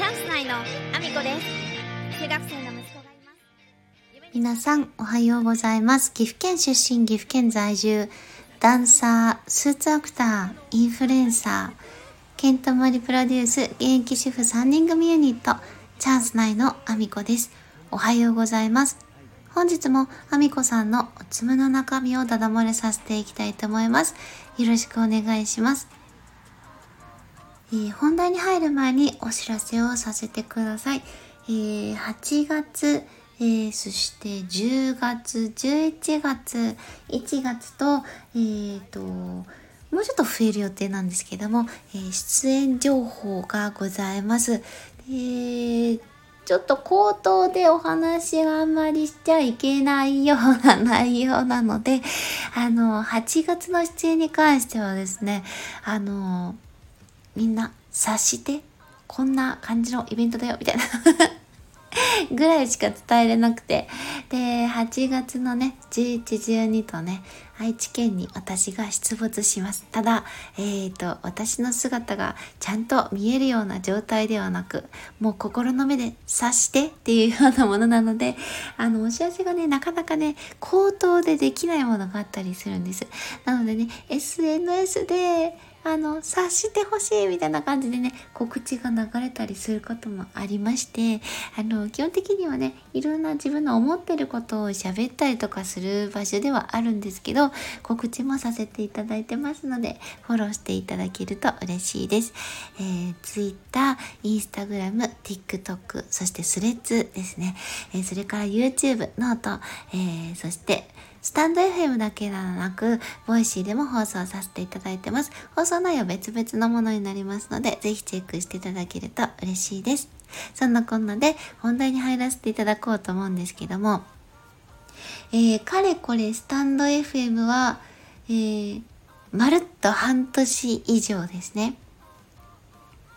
チャンス内のアミコです中学生の息子がいます皆さん、おはようございます。岐阜県出身、岐阜県在住、ダンサー、スーツアクター、インフルエンサー、ケントモリプロデュース、現役主婦3人組ユニット、チャンス内のアミコです。おはようございます。本日もアミコさんのおつむの中身をダダ漏れさせていきたいと思います。よろしくお願いします。えー本題に入る前にお知らせをさせてください。えー8月、えーそして10月、11月、1月と、えーと、もうちょっと増える予定なんですけども、えー出演情報がございます。でちょっと口頭でお話があんまりしちゃいけないような内容なので、あの、8月の出演に関してはですね、あの、みんな察してこんな感じのイベントだよみたいな。ぐらいしか伝えれなくて。で8月のね1112とね愛知県に私が出没します。ただえっ、と私の姿がちゃんと見えるような状態ではなくもう心の目で察してっていうようなものなのであのお知らせがねなかなかね口頭でできないものがあったりするんです。なのでね SNS であの、察してほしいみたいな感じでね、告知が流れたりすることもありまして、あの、基本的にはね、いろんな自分の思ってることを喋ったりとかする場所ではあるんですけど、告知もさせていただいてますので、フォローしていただけると嬉しいです。えー、Twitter、Instagram、TikTok、そして Threads ですね。えーそれから YouTube、 note、えそして、 stand.fm だけではなく、 Voicy でも放送させていただいてます。放送内容別々のものになりますので、ぜひチェックしていただけると嬉しいです。そんなこんなで本題に入らせていただこうと思うんですけども、えー、かれこれスタンド FM は、えー、まるっと半年以上ですね。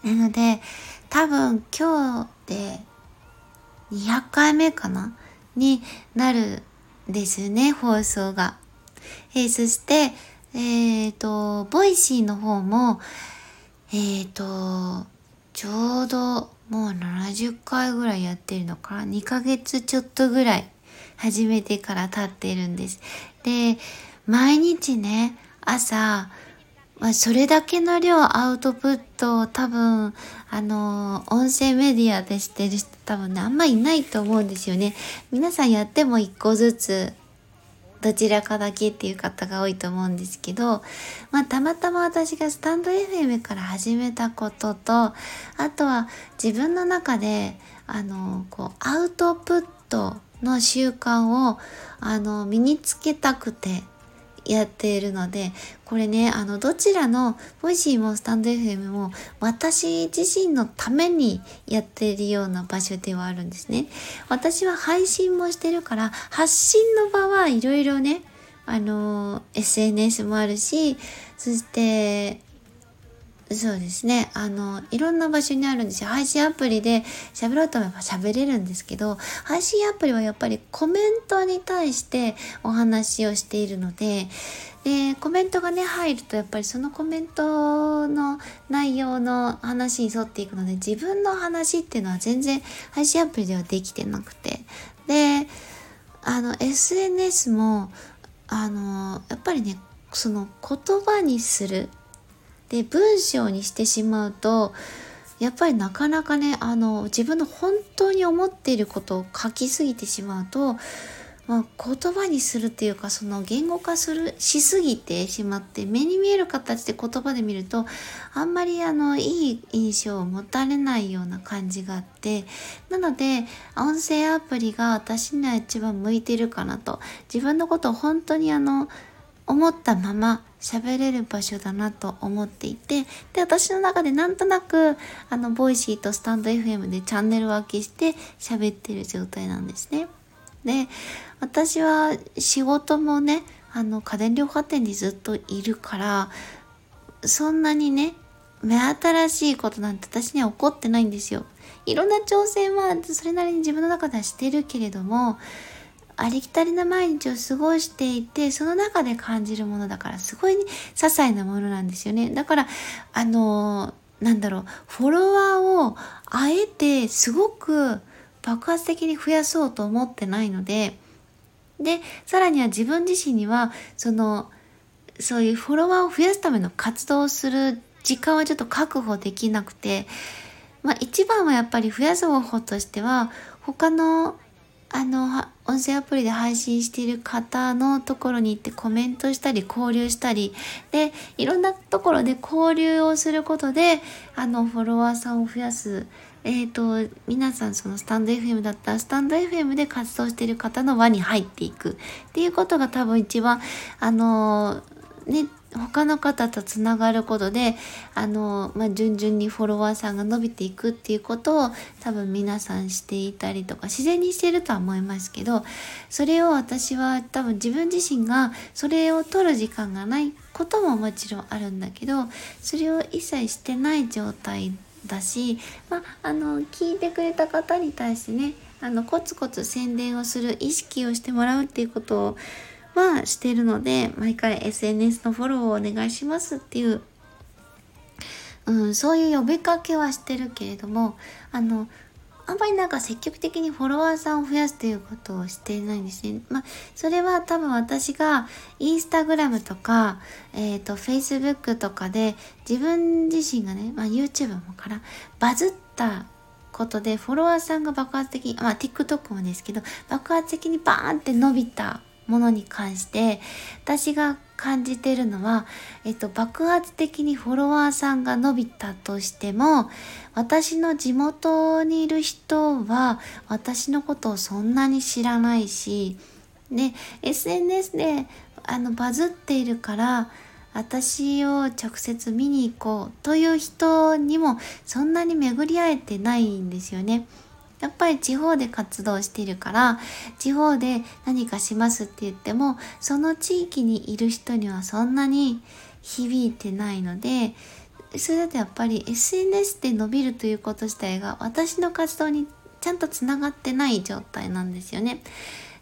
なので、多分今日で200回目かな？になるですね、放送が。えーそして、えっ、と、 Voicy の方も、えっ、と、ちょうどもう70回ぐらいやってるのかな ?2 ヶ月ちょっとぐらい始めてから経ってるんです。で、毎日ね、朝、ま、それだけの量アウトプットを多分、あの、音声メディアでしてる人多分ね、あんまいないと思うんですよね。皆さんやっても一個ずつ、どちらかだけっていう方が多いと思うんですけど、まあ、たまたま私がスタンド FM から始めたことと、あとは自分の中で、あの、こう、アウトプットの習慣を、あの、身につけたくて、やっているので、これね、あの、どちらの、 Voicy も stand.fm も、私自身のためにやっているような場所ではあるんですね。私は配信もしてるから、発信の場はいろいろね、あの、SNS もあるし、そして、そうですね。あの、いろんな場所にあるんですよ。配信アプリで喋ろうと思えば喋れるんですけど、配信アプリはやっぱりコメントに対してお話をしているので、で、コメントがね、入るとやっぱりそのコメントの内容の話に沿っていくので、自分の話っていうのは全然配信アプリではできてなくて。で、あの、SNS も、あの、やっぱりね、その言葉にする。で文章にしてしまうとやっぱりなかなかねあの自分の本当に思っていることを書きすぎてしまうと、まあ、言葉にするっていうかその言語化するしすぎてしまって目に見える形で言葉で見るとあんまりあのいい印象を持たれないような感じがあってなので音声アプリが私には一番向いてるかなと。自分のことを本当にあの思ったまま喋れる場所だなと思っていてで私の中でなんとなくあのボイシーとスタンド FM でチャンネル分けして喋ってる状態なんですね。で私は仕事もねあの家電量販店にずっといるからそんなにね目新しいことなんて私には起こってないんですよ。いろんな挑戦はそれなりに自分の中ではしてるけれどもありきたりな毎日を過ごしていてその中で感じるものだからすごい、ね些細なものなんですよね。だからあのなんだろう、フォロワーをあえてすごく爆発的に増やそうと思ってないので、で、さらには自分自身には、その、そういうフォロワーを増やすための活動をする時間はちょっと確保できなくて、まあ一番はやっぱり増やす方法としては、他のあの、音声アプリで配信している方のところに行ってコメントしたり交流したり、で、いろんなところで交流をすることで、あの、フォロワーさんを増やす。えっ、ー、と、皆さんそのスタンド FM だったら、スタンド FM で活動している方の輪に入っていくっていうことが多分一番、あの、ね、他の方とつながることであの、まあ、順々にフォロワーさんが伸びていくっていうことを多分皆さんしていたりとか自然にしてるとは思いますけどそれを私は多分自分自身がそれを取る時間がないことももちろんあるんだけどそれを一切してない状態だし、まあ、あの聞いてくれた方に対してねあのコツコツ宣伝をする意識をしてもらうっていうことをはしてるので、毎回 SNS のフォローをお願いしますっていう、うん、そういう呼びかけはしてるけれども、あの、あんまりなんか積極的にフォロワーさんを増やすということをしていないんですね。まあ、それは多分私がインスタグラムとか、えっ、ー、と、Facebook とかで自分自身がね、まあ、YouTube もからバズったことでフォロワーさんが爆発的に、まあ TikTok もですけど、爆発的にバーンって伸びたものに関して私が感じてるのは、えっと、爆発的にフォロワーさんが伸びたとしても私の地元にいる人は私のことをそんなに知らないしで SNS であのバズっているから私を直接見に行こうという人にもそんなに巡り合えてないんですよね。やっぱり地方で活動してるから地方で何かしますって言ってもその地域にいる人にはそんなに響いてないのでそれだとやっぱり SNS で伸びるということ自体が私の活動にちゃんとつながってない状態なんですよね。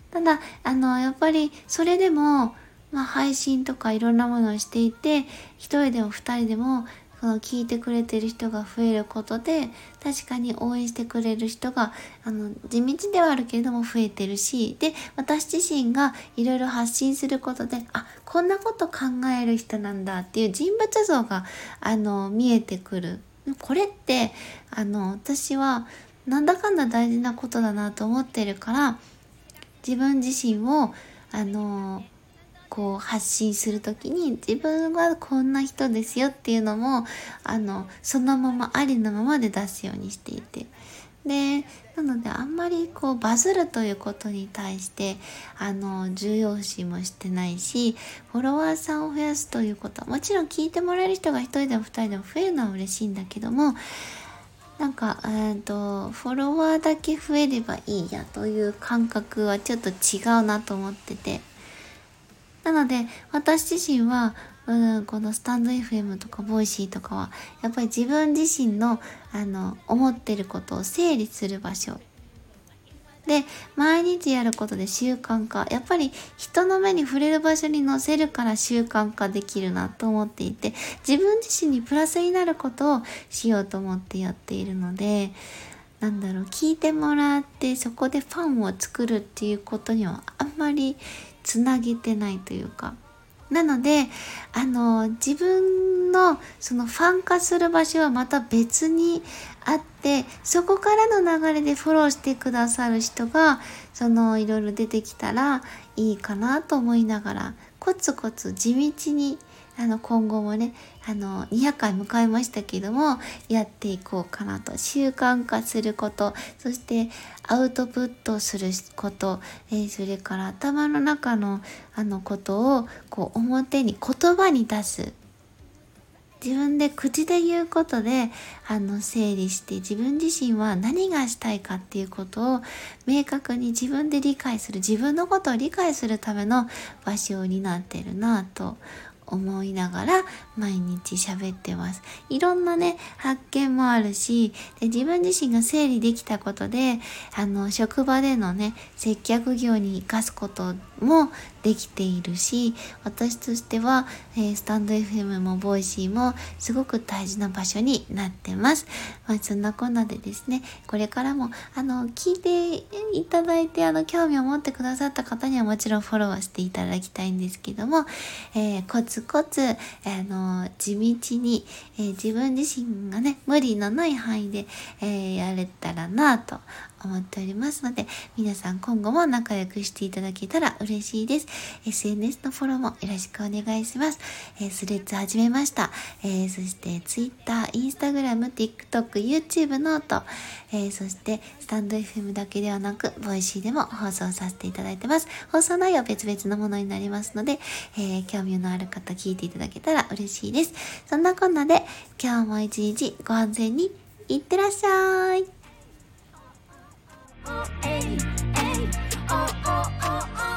ただあのやっぱりそれでもまあ、配信とかいろんなものをしていて一人でも二人でもその聞いてくれてる人が増えることで確かに応援してくれる人があの地道ではあるけれども増えてるしで私自身がいろいろ発信することであこんなこと考える人なんだっていう人物像があの見えてくる。これってあの私はなんだかんだ大事なことだなと思ってるから自分自身をあのこう発信する時に自分はこんな人ですよっていうのもあのそのままありのままで出すようにしていて。でなのであんまりこうバズるということに対してあの重要視もしてないしフォロワーさんを増やすということはもちろん聞いてもらえる人が1人でも2人でも増えるのは嬉しいんだけどもなんか、えーと、フォロワーだけ増えればいいやという感覚はちょっと違うなと思ってて。なので、私自身は、うん、このスタンド FM とかボイシーとかは、やっぱり自分自身の、あの、思ってることを整理する場所。で、毎日やることで習慣化。やっぱり人の目に触れる場所に載せるから習慣化できるなと思っていて、自分自身にプラスになることをしようと思ってやっているので、なんだろう、聞いてもらってそこでファンを作るっていうことにはまりつなげてないというか。なのであの自分のそのファン化する場所はまた別にあってそこからの流れでフォローしてくださる人がそのいろいろ出てきたらいいかなと思いながらコツコツ地道にあの今後もねあの200回迎えましたけどもやっていこうかなと。習慣化すること。そしてアウトプットすること、えー、それから頭の中のあのことをこう表に言葉に出す。自分で口で言うことであの整理して自分自身は何がしたいかっていうことを明確に自分で理解する自分のことを理解するための場所になってるなと思いながら毎日喋ってます。いろんなね、発見もあるし、で自分自身が整理できたことで、あの、職場でのね、接客業に活かすこともできているし私としては、えー、スタンド FM もボイシーもすごく大事な場所になってます。まあ、そんなこんなでですねこれからもあの聞いていただいてあの興味を持ってくださった方にはもちろんフォローしていただきたいんですけども、えー、コツコツあの地道に、えー、自分自身がね無理のない範囲で、えやれたらなと思っておりますので、皆さん今後も仲良くしていただけたら嬉しいです。SNS のフォローもよろしくお願いします。えー、 Threads 始めました。えー、そして Twitter、Instagram、TikTok、 YouTube、note、え、そしてスタンド FM だけではなく、 Voicy でも放送させていただいてます。放送内容別々のものになりますので、え、興味のある方聞いていただけたら嬉しいです。そんなこんなで、今日も一日ご安全にいってらっしゃい。Oh, hey, hey, oh, oh, oh,